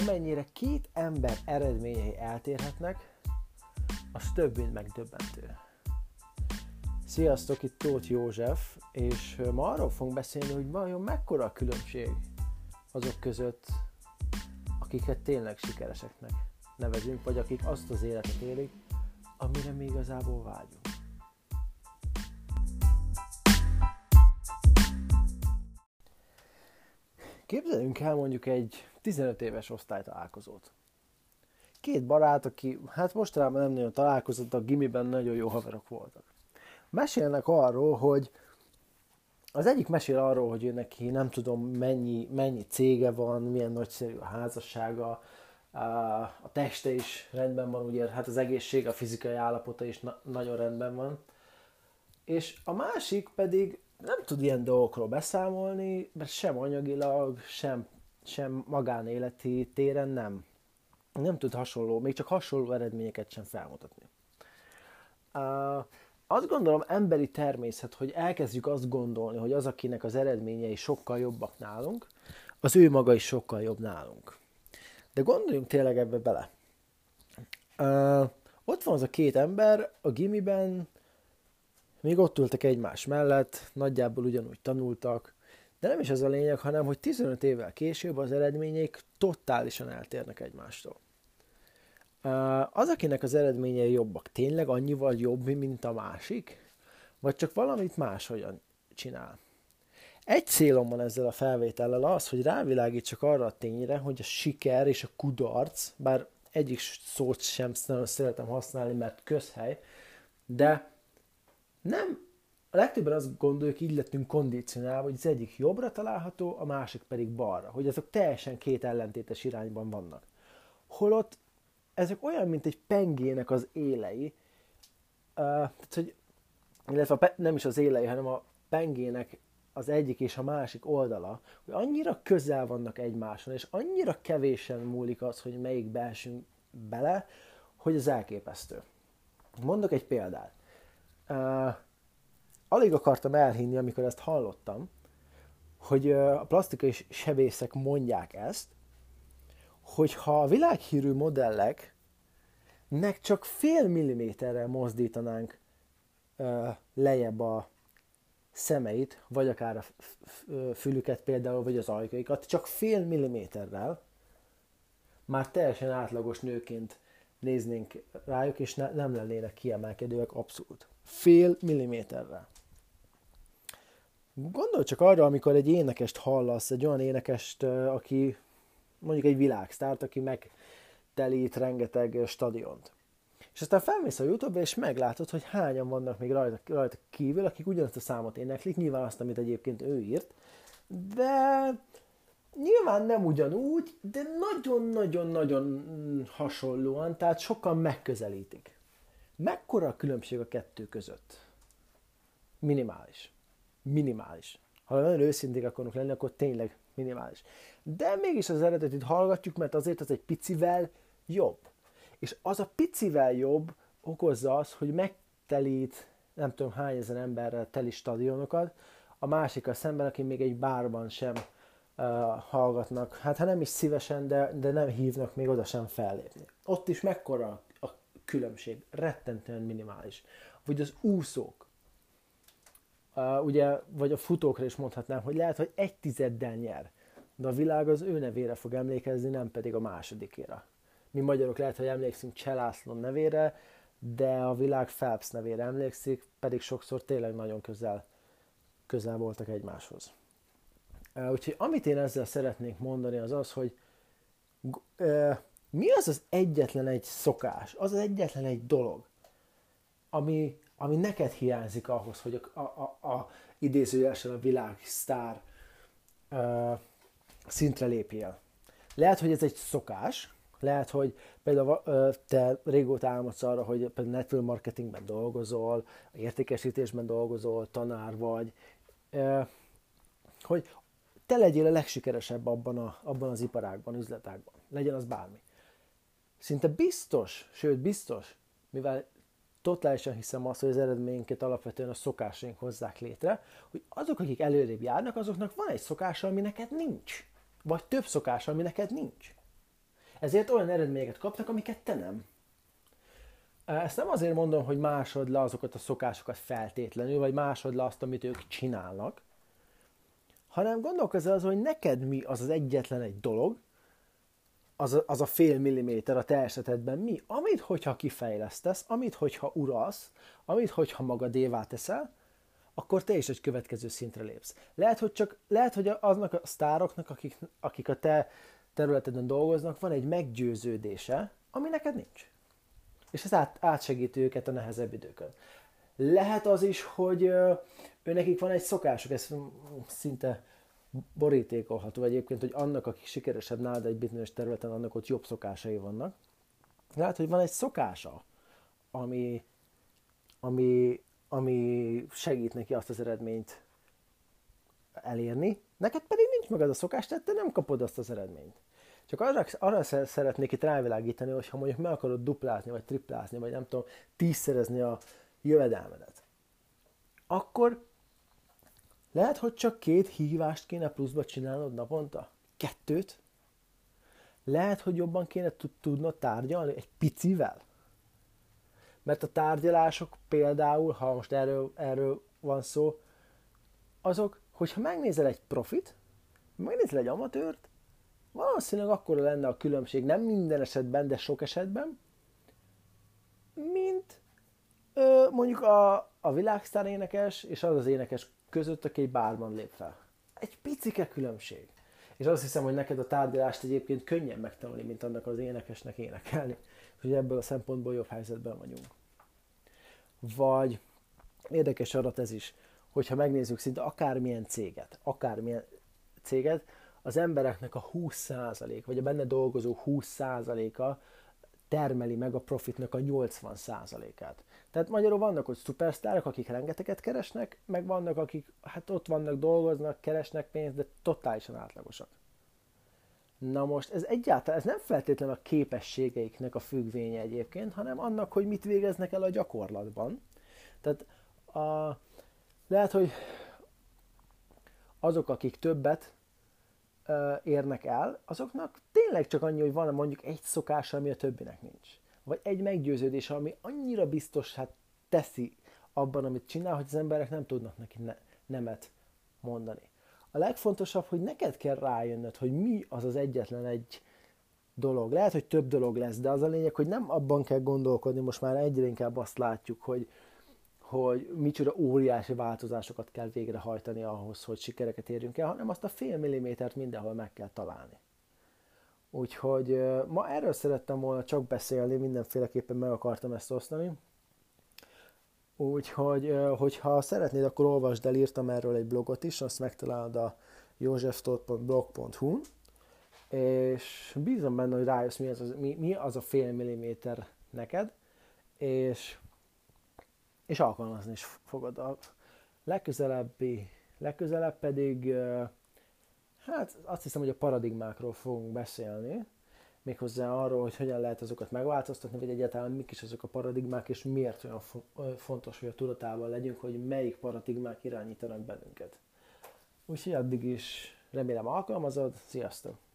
amennyire két ember eredményei eltérhetnek, az több, mint megdöbbentő. Sziasztok, itt Tóth József, és ma arról fogunk beszélni, hogy vajon mekkora a különbség azok között, akiket tényleg sikereseknek nevezünk, vagy akik azt az életet élik, amire mi igazából vágyunk. Képzeljünk el mondjuk egy 15 éves osztálytalálkozót. Két barát, aki hát mostanában nem nagyon találkozott, a gimiben nagyon jó haverok voltak. Mesélnek arról, hogy az egyik mesél arról, hogy ő neki nem tudom mennyi, mennyi cége van, milyen nagyszerű a házassága, a teste is rendben van, ugye hát az egészség, a fizikai állapota is na- nagyon rendben van. És a másik pedig nem tud ilyen dolgokról beszámolni, mert sem anyagilag, sem, sem magánéleti téren nem. Nem tud hasonló, még csak hasonló eredményeket sem felmutatni. Uh, azt gondolom emberi természet, hogy elkezdjük azt gondolni, hogy az, akinek az eredményei sokkal jobbak nálunk, az ő maga is sokkal jobb nálunk. De gondoljunk tényleg ebbe bele. Uh, ott van az a két ember a gimiben, még ott ültek egymás mellett, nagyjából ugyanúgy tanultak, de nem is ez a lényeg, hanem hogy 15 évvel később az eredményeik totálisan eltérnek egymástól. Az, akinek az eredményei jobbak, tényleg annyival jobb, mint a másik? Vagy csak valamit máshogyan csinál? Egy célom van ezzel a felvétellel az, hogy rávilágítsak arra a tényre, hogy a siker és a kudarc, bár egyik szót sem nagyon szeretem használni, mert közhely, de nem, a legtöbben azt gondoljuk, így lettünk kondicionálva, hogy az egyik jobbra található, a másik pedig balra, hogy azok teljesen két ellentétes irányban vannak. Holott ezek olyan, mint egy pengének az élei, uh, tehát, hogy, illetve a nem is az élei, hanem a pengének az egyik és a másik oldala, hogy annyira közel vannak egymáson, és annyira kevésen múlik az, hogy melyik beesünk bele, hogy az elképesztő. Mondok egy példát. Uh, alig akartam elhinni, amikor ezt hallottam, hogy a plastikai sebészek mondják ezt, hogyha a világhírű modelleknek csak fél milliméterrel mozdítanánk uh, lejjebb a szemeit, vagy akár a fülüket például, vagy az ajkaikat, csak fél milliméterrel már teljesen átlagos nőként néznénk rájuk, és ne, nem lennének kiemelkedőek abszolút. Fél milliméterrel. Gondolj csak arra, amikor egy énekest hallasz, egy olyan énekest, aki mondjuk egy világsztárt, aki megtelít rengeteg stadiont. És aztán felmész a Youtube-ra, és meglátod, hogy hányan vannak még rajta, rajta kívül, akik ugyanazt a számot éneklik, nyilván azt, amit egyébként ő írt, de nyilván nem ugyanúgy, de nagyon-nagyon-nagyon hasonlóan, tehát sokan megközelítik. Mekkora a különbség a kettő között? Minimális. Minimális. Ha nagyon őszinték akarunk lenni, akkor tényleg minimális. De mégis az eredetit hallgatjuk, mert azért az egy picivel jobb. És az a picivel jobb okozza az, hogy megtelít nem tudom hány ezer emberrel teli stadionokat, a másik a szemben, aki még egy bárban sem uh, hallgatnak, hát ha nem is szívesen, de, de nem hívnak még oda sem fellépni. Ott is mekkora különbség, rettentően minimális. Vagy az úszók, uh, ugye, vagy a futókra is mondhatnám, hogy lehet, hogy egy tizeddel nyer, de a világ az ő nevére fog emlékezni, nem pedig a másodikéra. Mi magyarok lehet, hogy emlékszünk Cselászló nevére, de a világ Phelps nevére emlékszik, pedig sokszor tényleg nagyon közel, közel voltak egymáshoz. Úgyhogy amit én ezzel szeretnék mondani, az az, hogy mi az az egyetlen egy szokás, az az egyetlen egy dolog, ami, ami neked hiányzik ahhoz, hogy a, a, a, a idézőjelesen a világ sztár uh, szintre lépjél. Lehet, hogy ez egy szokás, lehet, hogy például te régóta álmodsz arra, hogy például network marketingben dolgozol, értékesítésben dolgozol, tanár vagy, hogy te legyél a legsikeresebb abban, a, abban az iparágban, üzletágban. Legyen az bármi. Szinte biztos, sőt biztos, mivel totálisan hiszem azt, hogy az eredményünket alapvetően a szokásaink hozzák létre, hogy azok, akik előrébb járnak, azoknak van egy szokása, ami neked nincs. Vagy több szokása, ami neked nincs. Ezért olyan eredményeket kapnak, amiket te nem. Ezt nem azért mondom, hogy másod le azokat a szokásokat feltétlenül, vagy másod le azt, amit ők csinálnak, hanem gondolkozz az, hogy neked mi az az egyetlen egy dolog, az a, az a fél milliméter a te esetedben mi, amit hogyha kifejlesztesz, amit hogyha uralsz, amit hogyha magadévá teszel, akkor te is egy következő szintre lépsz. Lehet, hogy csak, lehet, hogy aznak a sztároknak, akik, akik a te területeden dolgoznak, van egy meggyőződése, ami neked nincs. És ez át, átsegíti őket a nehezebb időkön. Lehet az is, hogy ő nekik van egy szokásuk, ez szinte borítékolható egyébként, hogy annak, aki sikeresebb nálad egy bizonyos területen, annak ott jobb szokásai vannak. Lehet, hogy van egy szokása, ami, ami, ami segít neki azt az eredményt elérni, neked pedig nincs meg az a szokás, tehát te nem kapod azt az eredményt. Csak arra, arra szeretnék itt rávilágítani, hogy ha mondjuk meg akarod duplázni, vagy triplázni, vagy nem tudom, tízszerezni a jövedelmedet, akkor lehet, hogy csak két hívást kéne pluszba csinálnod naponta? Kettőt? Lehet, hogy jobban kéne tudnod tárgyalni egy picivel? Mert a tárgyalások például, ha most erről, erről van szó, azok, hogyha megnézel egy profit, megnézel egy amatőrt, valószínűleg akkor lenne a különbség, nem minden esetben, de sok esetben, mint ö, mondjuk a, a világsztár énekes és az az énekes között, aki egy bárban lép fel. Egy picike különbség. És azt hiszem, hogy neked a tárgyalást egyébként könnyen megtanulni, mint annak az énekesnek énekelni. Hogy ebből a szempontból jobb helyzetben vagyunk. Vagy érdekes adat ez is, hogyha megnézzük szinte akármilyen céget, akármilyen céget, az embereknek a 20% vagy a benne dolgozó 20%-a termeli meg a profitnak a 80%-át. Tehát magyarul vannak ott szupersztárok, akik rengeteget keresnek, meg vannak, akik hát ott vannak, dolgoznak, keresnek pénzt, de totálisan átlagosak. Na most ez egyáltalán, ez nem feltétlenül a képességeiknek a függvénye egyébként, hanem annak, hogy mit végeznek el a gyakorlatban. Tehát a, lehet, hogy azok, akik többet érnek el, azoknak tényleg csak annyi, hogy van mondjuk egy szokása, ami a többinek nincs. Vagy egy meggyőződés, ami annyira biztos, hát teszi abban, amit csinál, hogy az emberek nem tudnak neki ne, nemet mondani. A legfontosabb, hogy neked kell rájönnöd, hogy mi az az egyetlen egy dolog. Lehet, hogy több dolog lesz, de az a lényeg, hogy nem abban kell gondolkodni, most már egyre inkább azt látjuk, hogy, hogy micsoda óriási változásokat kell végrehajtani ahhoz, hogy sikereket érjünk el, hanem azt a fél millimétert mindenhol meg kell találni. Úgyhogy ma erről szerettem volna csak beszélni, mindenféleképpen meg akartam ezt osztani. Úgyhogy, hogyha szeretnéd, akkor olvasd el, írtam erről egy blogot is, azt megtalálod a józseftot.blog.hu és bízom benne, hogy rájössz, mi az, mi, mi az a fél milliméter neked, és és alkalmazni is fogod. A legközelebbi, legközelebb pedig, hát azt hiszem, hogy a paradigmákról fogunk beszélni, méghozzá arról, hogy hogyan lehet azokat megváltoztatni, vagy egyáltalán mik is azok a paradigmák, és miért olyan fontos, hogy a tudatában legyünk, hogy melyik paradigmák irányítanak bennünket. Úgyhogy addig is remélem alkalmazod. Sziasztok!